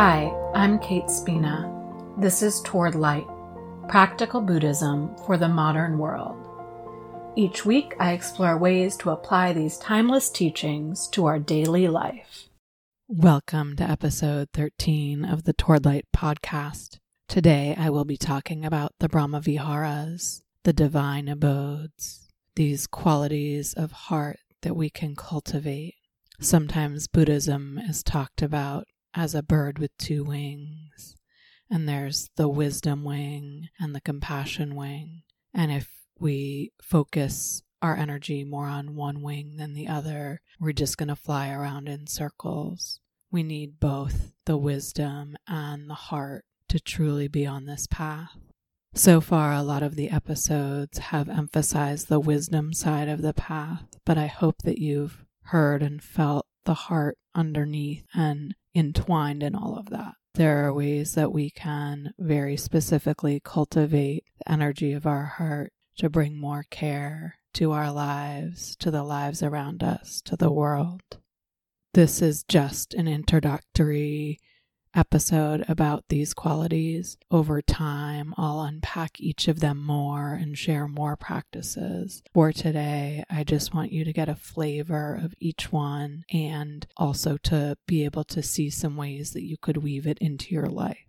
Hi, I'm Kate Spina. This is Toward Light Practical Buddhism for the Modern World. Each week, I explore ways to apply these timeless teachings to our daily life. Welcome to episode 13 of the Toward Light podcast. Today, I will be talking about the Brahma Viharas, the divine abodes, these qualities of heart that we can cultivate. Sometimes Buddhism is talked about as a bird with two wings, and there's the wisdom wing and the compassion wing. And if we focus our energy more on one wing than the other, we're just going to fly around in circles. We need both the wisdom and the heart to truly be on this path. So far, a lot of the episodes have emphasized the wisdom side of the path, but I hope that you've heard and felt the heart underneath and entwined in all of that. There are ways that we can very specifically cultivate the energy of our heart to bring more care to our lives, to the lives around us, to the world. This is just an introductory episode about these qualities. Over time, I'll unpack each of them more and share more practices. For today, I just want you to get a flavor of each one and also to be able to see some ways that you could weave it into your life.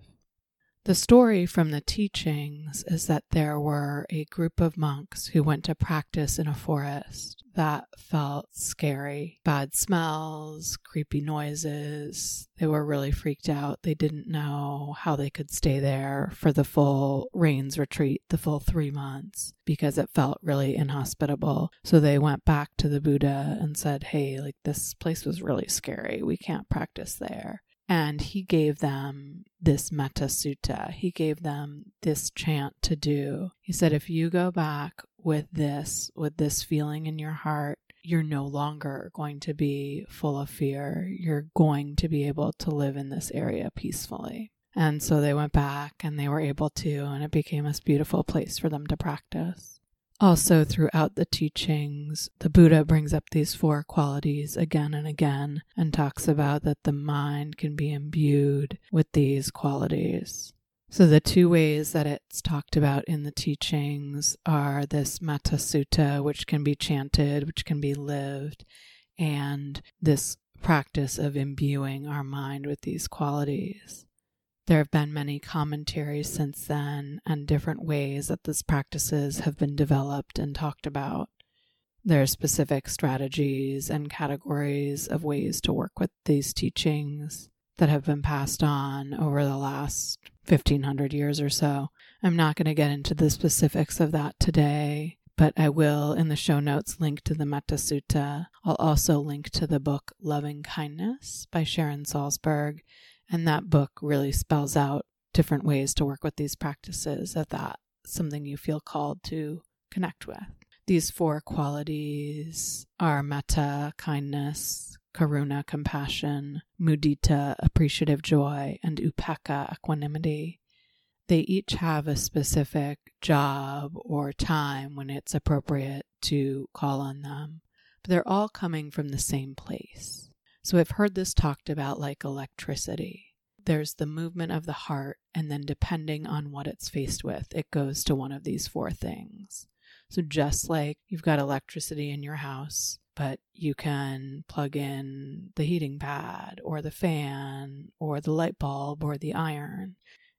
The story from the teachings is that there were a group of monks who went to practice in a forest that felt scary. Bad smells, creepy noises. They were really freaked out. They didn't know how they could stay there for the full rains retreat, the full three months, because it felt really inhospitable. So they went back to the Buddha and said, Hey, like this place was really scary. We can't practice there. And he gave them this Metta Sutta. He gave them this chant to do. He said, if you go back with this, with this feeling in your heart, you're no longer going to be full of fear. You're going to be able to live in this area peacefully. And so they went back and they were able to, and it became this beautiful place for them to practice. Also, throughout the teachings, the Buddha brings up these four qualities again and again and talks about that the mind can be imbued with these qualities. So, the two ways that it's talked about in the teachings are this Metta Sutta, which can be chanted, which can be lived, and this practice of imbuing our mind with these qualities. There have been many commentaries since then and different ways that these practices have been developed and talked about. There are specific strategies and categories of ways to work with these teachings that have been passed on over the last 1500 years or so. I'm not going to get into the specifics of that today, but I will in the show notes link to the Metta Sutta. I'll also link to the book Loving Kindness by Sharon Salzberg and that book really spells out different ways to work with these practices if that's something you feel called to connect with. These four qualities are metta, kindness, karuna, compassion, mudita, appreciative joy, and upekkha, equanimity. They each have a specific job or time when it's appropriate to call on them, but they're all coming from the same place. So I've heard this talked about like electricity. There's the movement of the heart, and then depending on what it's faced with, it goes to one of these four things. So just like you've got electricity in your house, but you can plug in the heating pad or the fan or the light bulb or the iron.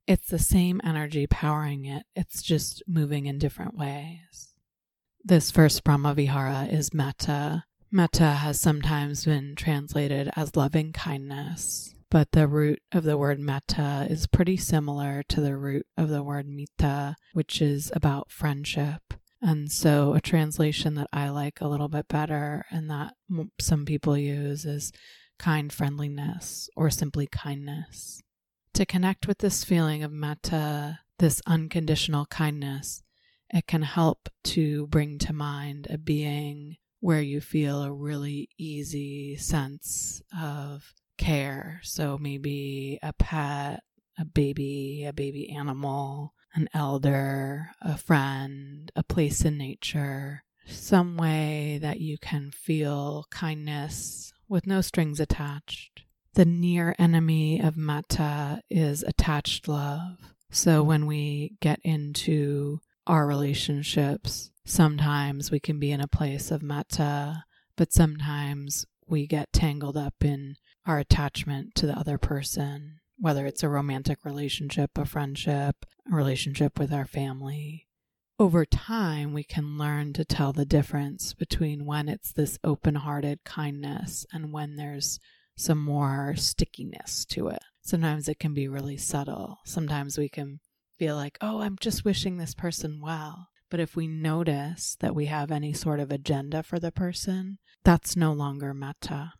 It's the same energy powering it, it's just moving in different ways. This first Brahmavihara is metta, Metta has sometimes been translated as loving kindness, but the root of the word metta is pretty similar to the root of the word mitta, which is about friendship. And so, a translation that I like a little bit better and that some people use is kind friendliness or simply kindness. To connect with this feeling of metta, this unconditional kindness, it can help to bring to mind a being where you feel a really easy sense of care. So maybe a pet, a baby, a baby animal, an elder, a friend, a place in nature, some way that you can feel kindness with no strings attached. The near enemy of metta is attached love. So when we get into our relationships, sometimes we can be in a place of metta, but sometimes we get tangled up in our attachment to the other person, whether it's a romantic relationship, a friendship, a relationship with our family. Over time, we can learn to tell the difference between when it's this open hearted kindness and when there's some more stickiness to it. Sometimes it can be really subtle. Sometimes we can feel like, oh, I'm just wishing this person well. But if we notice that we have any sort of agenda for the person, that's no longer metta.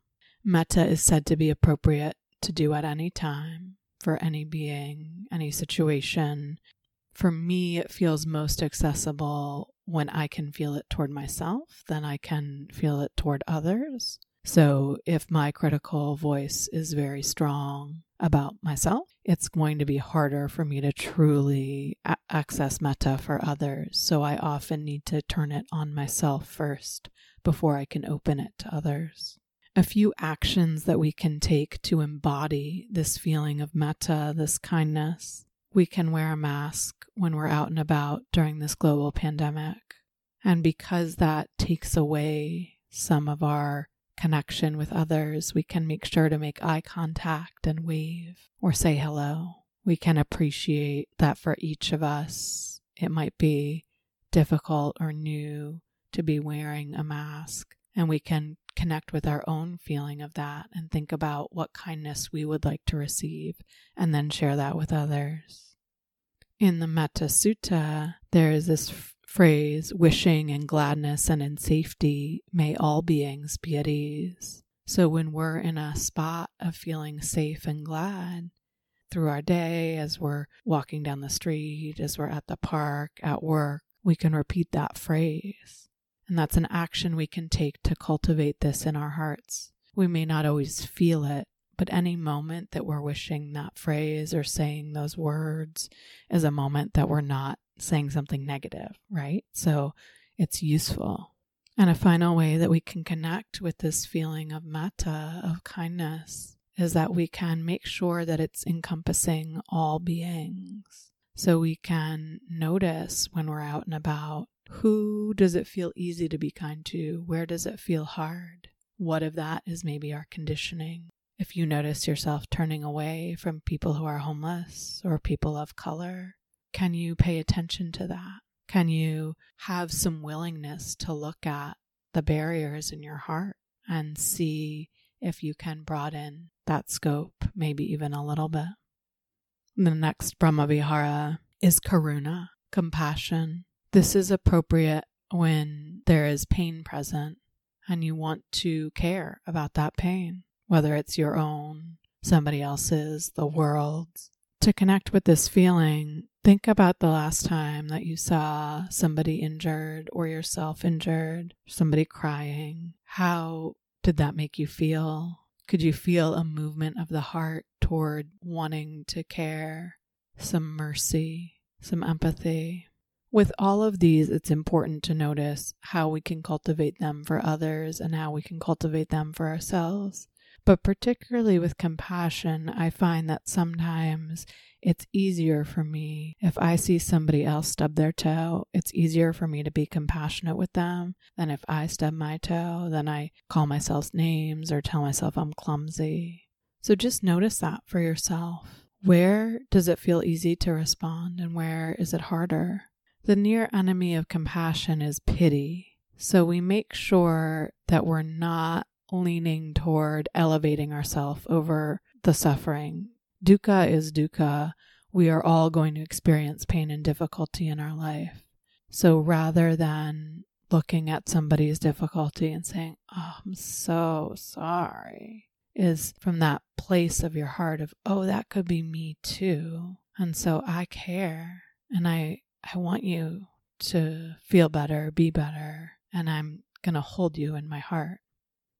Metta is said to be appropriate to do at any time, for any being, any situation. For me, it feels most accessible when I can feel it toward myself, then I can feel it toward others. So if my critical voice is very strong about myself, it's going to be harder for me to truly a- access metta for others. So I often need to turn it on myself first before I can open it to others. A few actions that we can take to embody this feeling of metta, this kindness. We can wear a mask when we're out and about during this global pandemic. And because that takes away some of our connection with others, we can make sure to make eye contact and wave or say hello. We can appreciate that for each of us, it might be difficult or new to be wearing a mask. And we can connect with our own feeling of that and think about what kindness we would like to receive and then share that with others. In the Metta Sutta, there is this phrase, wishing in gladness and in safety, may all beings be at ease. So when we're in a spot of feeling safe and glad through our day, as we're walking down the street, as we're at the park, at work, we can repeat that phrase. And that's an action we can take to cultivate this in our hearts. We may not always feel it, but any moment that we're wishing that phrase or saying those words is a moment that we're not saying something negative, right? So it's useful. And a final way that we can connect with this feeling of metta, of kindness, is that we can make sure that it's encompassing all beings. So we can notice when we're out and about who does it feel easy to be kind to? Where does it feel hard? What of that is maybe our conditioning? If you notice yourself turning away from people who are homeless or people of color, can you pay attention to that? Can you have some willingness to look at the barriers in your heart and see if you can broaden that scope, maybe even a little bit? The next Brahmavihara is karuna, compassion. This is appropriate when there is pain present and you want to care about that pain, whether it's your own, somebody else's, the world's. To connect with this feeling, Think about the last time that you saw somebody injured or yourself injured, somebody crying. How did that make you feel? Could you feel a movement of the heart toward wanting to care, some mercy, some empathy? With all of these, it's important to notice how we can cultivate them for others and how we can cultivate them for ourselves. But particularly with compassion, I find that sometimes it's easier for me if I see somebody else stub their toe. It's easier for me to be compassionate with them than if I stub my toe, then I call myself names or tell myself I'm clumsy. So just notice that for yourself. Where does it feel easy to respond and where is it harder? The near enemy of compassion is pity. So we make sure that we're not leaning toward elevating ourselves over the suffering dukkha is dukkha. We are all going to experience pain and difficulty in our life. So rather than looking at somebody's difficulty and saying, Oh, I'm so sorry, is from that place of your heart of, Oh, that could be me too. And so I care and I, I want you to feel better, be better, and I'm going to hold you in my heart.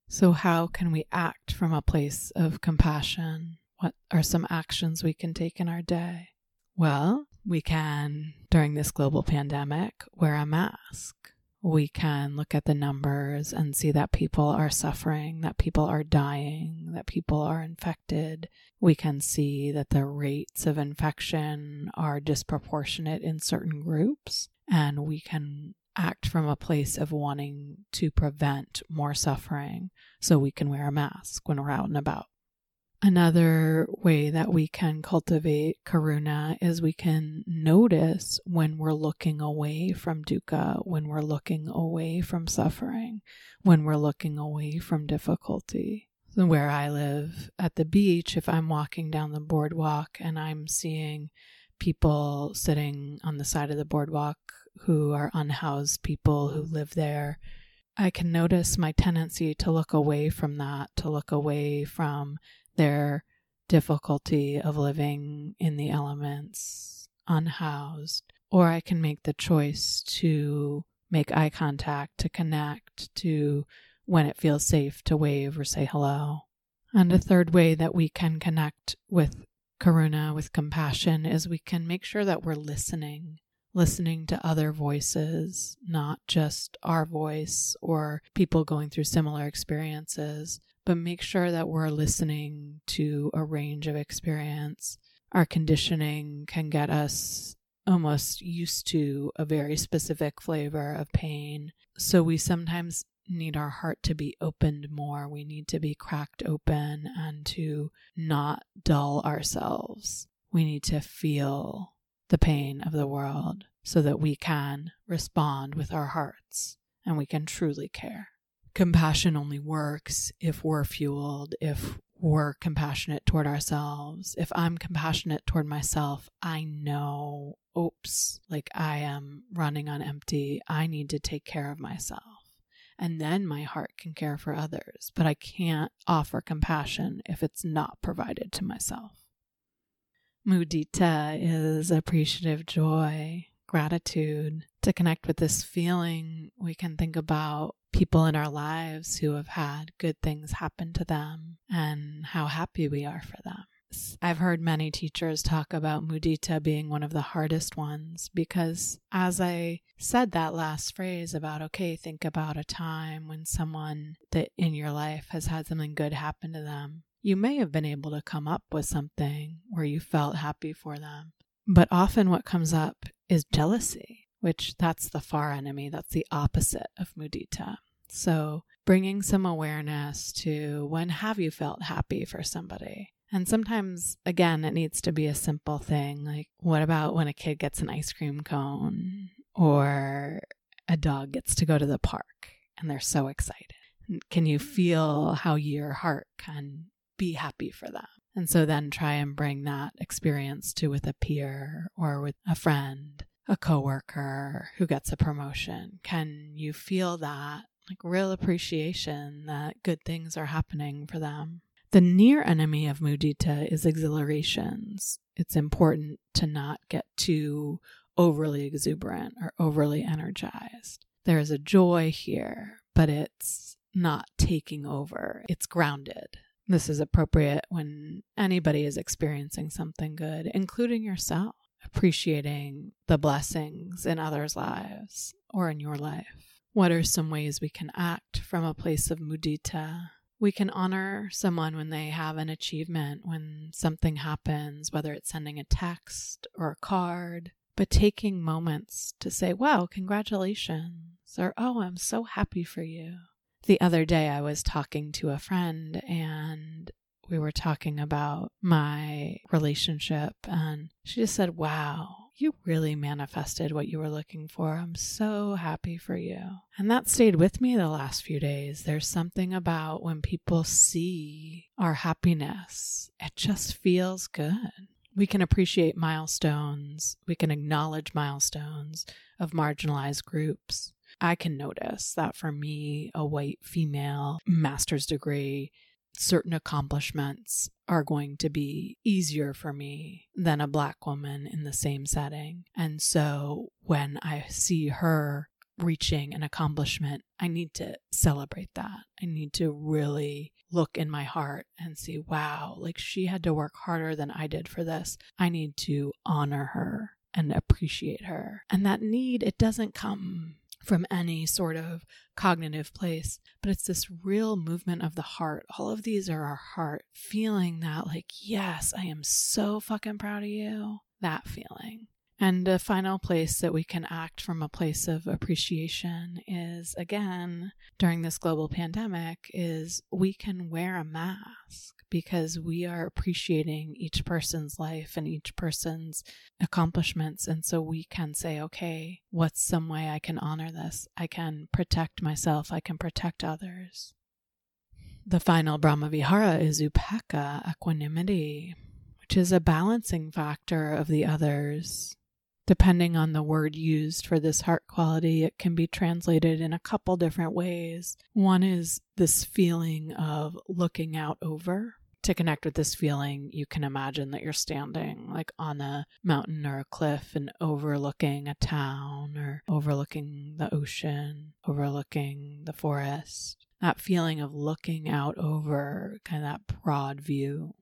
So, how can we act from a place of compassion what are some actions we can take in our day? Well, we can, during this global pandemic, wear a mask. we can look at the numbers and see that people are suffering, that people are dying, that people are infected. We can see that the rates of infection are disproportionate in certain groups, and we can act from a place of wanting to prevent more suffering so we can wear a mask when we're out and about. Another way that we can cultivate karuna is we can notice when we're looking away from dukkha, when we're looking away from suffering, when we're looking away from difficulty. Where I live at the beach, if I'm walking down the boardwalk and I'm seeing people sitting on the side of the boardwalk who are unhoused people who live there, I can notice my tendency to look away from that, to look away from their difficulty of living in the elements unhoused, or I can make the choice to make eye contact, to connect, to when it feels safe to wave or say hello. And a third way that we can connect with karuna, with compassion, is we can make sure that we're listening, listening to other voices, not just our voice or people going through similar experiences, but make sure that we're listening to a range of experience. Our conditioning can get us almost used to a very specific flavor of pain. So we sometimes need our heart to be opened more. We need to be cracked open and to not dull ourselves. We need to feel the pain of the world so that we can respond with our hearts and we can truly care compassion only works if we're fueled, if we're compassionate toward ourselves. If I'm compassionate toward myself, I know, oops, like I am running on empty. I need to take care of myself. And then my heart can care for others, but I can't offer compassion if it's not provided to myself. Mudita is appreciative joy, gratitude. To connect with this feeling, we can think about people in our lives who have had good things happen to them and how happy we are for them. I've heard many teachers talk about mudita being one of the hardest ones because, as I said that last phrase about, okay, think about a time when someone that in your life has had something good happen to them. You may have been able to come up with something where you felt happy for them. But often what comes up is jealousy which that's the far enemy. That's the opposite of mudita. So bringing some awareness to when have you felt happy for somebody? And sometimes, again, it needs to be a simple thing. Like, what about when a kid gets an ice cream cone or a dog gets to go to the park and they're so excited? Can you feel how your heart can be happy for them? And so then try and bring that experience to with a peer or with a friend a coworker who gets a promotion? Can you feel that like real appreciation that good things are happening for them? The near enemy of mudita is exhilarations. It's important to not get too overly exuberant or overly energized. There is a joy here, but it's not taking over. It's grounded. This is appropriate when anybody is experiencing something good, including yourself appreciating the blessings in others' lives or in your life? What are some ways we can act from a place of mudita? We can honor someone when they have an achievement, when something happens, whether it's sending a text or a card, but taking moments to say, wow, congratulations, or oh, I'm so happy for you. The other day, I was talking to a friend and we were talking about my relationship, and she just said, Wow, you really manifested what you were looking for. I'm so happy for you. And that stayed with me the last few days. There's something about when people see our happiness, it just feels good. We can appreciate milestones, we can acknowledge milestones of marginalized groups. I can notice that for me, a white female master's degree certain accomplishments are going to be easier for me than a black woman in the same setting. And so when I see her reaching an accomplishment, I need to celebrate that. I need to really look in my heart and see, wow, like she had to work harder than I did for this. I need to honor her and appreciate her. And that need, it doesn't come from any sort of cognitive place, but it's this real movement of the heart. All of these are our heart feeling that, like, yes, I am so fucking proud of you. That feeling. And a final place that we can act from a place of appreciation is again during this global pandemic is we can wear a mask because we are appreciating each person's life and each person's accomplishments. And so we can say okay what's some way I can honor this? I can protect myself. I can protect others. The final Brahmavihara is upekkha equanimity which is a balancing factor of the others. Depending on the word used for this heart quality, it can be translated in a couple different ways. One is this feeling of looking out over. To connect with this feeling, you can imagine that you're standing like on a mountain or a cliff and overlooking a town or overlooking the ocean, overlooking the forest. That feeling of looking out over kind of that broad view.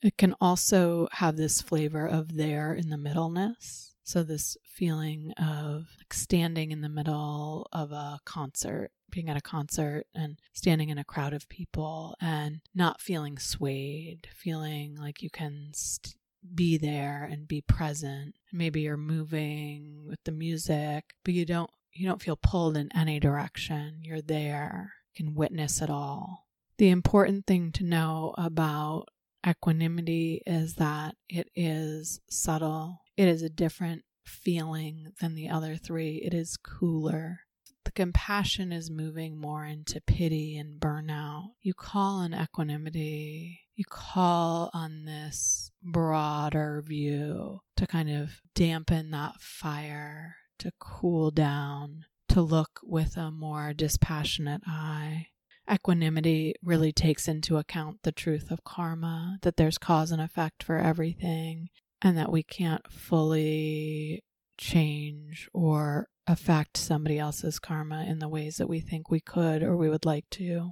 It can also have this flavor of there in the middleness so, this feeling of like standing in the middle of a concert, being at a concert and standing in a crowd of people and not feeling swayed, feeling like you can st- be there and be present. Maybe you're moving with the music, but you don't you don't feel pulled in any direction. You're there, you can witness it all. The important thing to know about equanimity is that it is subtle it is a different feeling than the other three. It is cooler. The compassion is moving more into pity and burnout. You call on equanimity. You call on this broader view to kind of dampen that fire, to cool down, to look with a more dispassionate eye. Equanimity really takes into account the truth of karma, that there's cause and effect for everything, and that we can't fully change or affect somebody else's karma in the ways that we think we could or we would like to.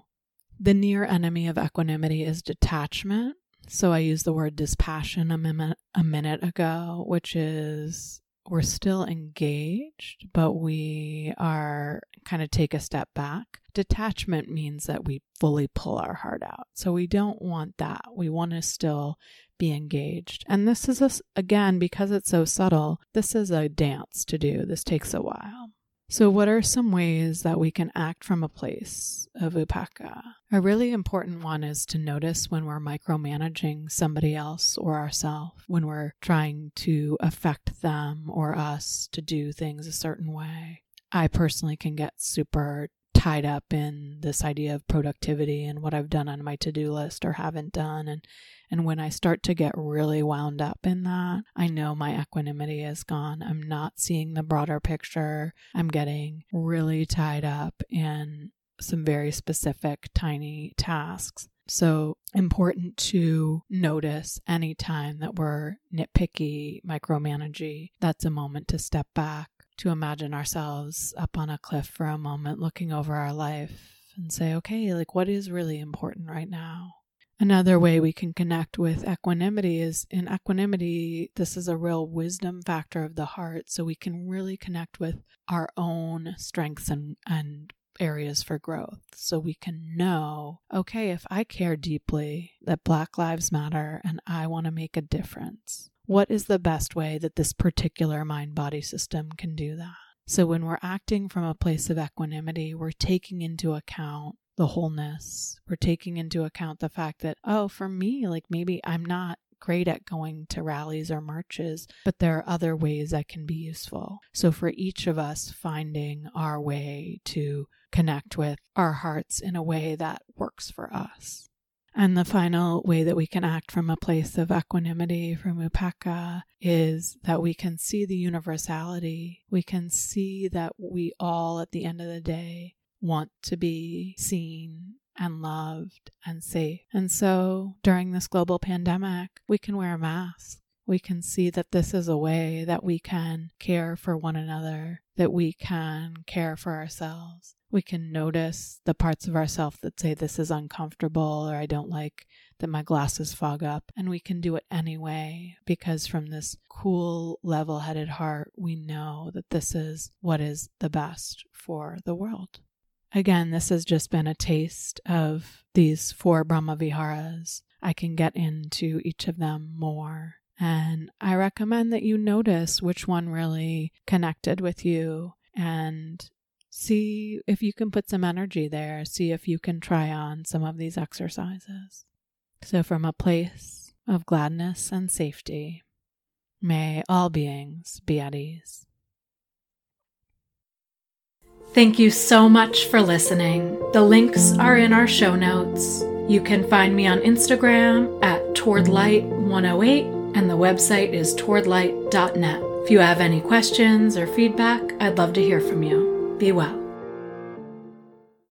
The near enemy of equanimity is detachment. So I used the word dispassion a minute, a minute ago, which is we're still engaged, but we are kind of take a step back. Detachment means that we fully pull our heart out. So we don't want that. We want to still be engaged. And this is, a, again, because it's so subtle, this is a dance to do. This takes a while. So, what are some ways that we can act from a place of upekkha? A really important one is to notice when we're micromanaging somebody else or ourselves, when we're trying to affect them or us to do things a certain way. I personally can get super tied up in this idea of productivity and what I've done on my to-do list or haven't done and and when I start to get really wound up in that, I know my equanimity is gone. I'm not seeing the broader picture. I'm getting really tied up in some very specific tiny tasks. So important to notice anytime that we're nitpicky, micromanaging. That's a moment to step back to imagine ourselves up on a cliff for a moment, looking over our life and say, okay, like what is really important right now? Another way we can connect with equanimity is in equanimity, this is a real wisdom factor of the heart. So we can really connect with our own strengths and, and areas for growth. So we can know, okay, if I care deeply that Black Lives Matter and I want to make a difference, what is the best way that this particular mind body system can do that? So, when we're acting from a place of equanimity, we're taking into account the wholeness. We're taking into account the fact that, oh, for me, like maybe I'm not great at going to rallies or marches, but there are other ways that can be useful. So, for each of us, finding our way to connect with our hearts in a way that works for us. And the final way that we can act from a place of equanimity from upekkha is that we can see the universality. We can see that we all, at the end of the day, want to be seen and loved and safe. And so during this global pandemic, we can wear a mask. We can see that this is a way that we can care for one another, that we can care for ourselves We can notice the parts of ourselves that say this is uncomfortable or I don't like that my glasses fog up. And we can do it anyway because from this cool, level headed heart, we know that this is what is the best for the world. Again, this has just been a taste of these four Brahma Viharas. I can get into each of them more. And I recommend that you notice which one really connected with you and see if you can put some energy there. See if you can try on some of these exercises. So, from a place of gladness and safety, may all beings be at ease. Thank you so much for listening. The links are in our show notes. You can find me on Instagram at towardlight108 and the website is towardlight.net. If you have any questions or feedback, I'd love to hear from you. Be well.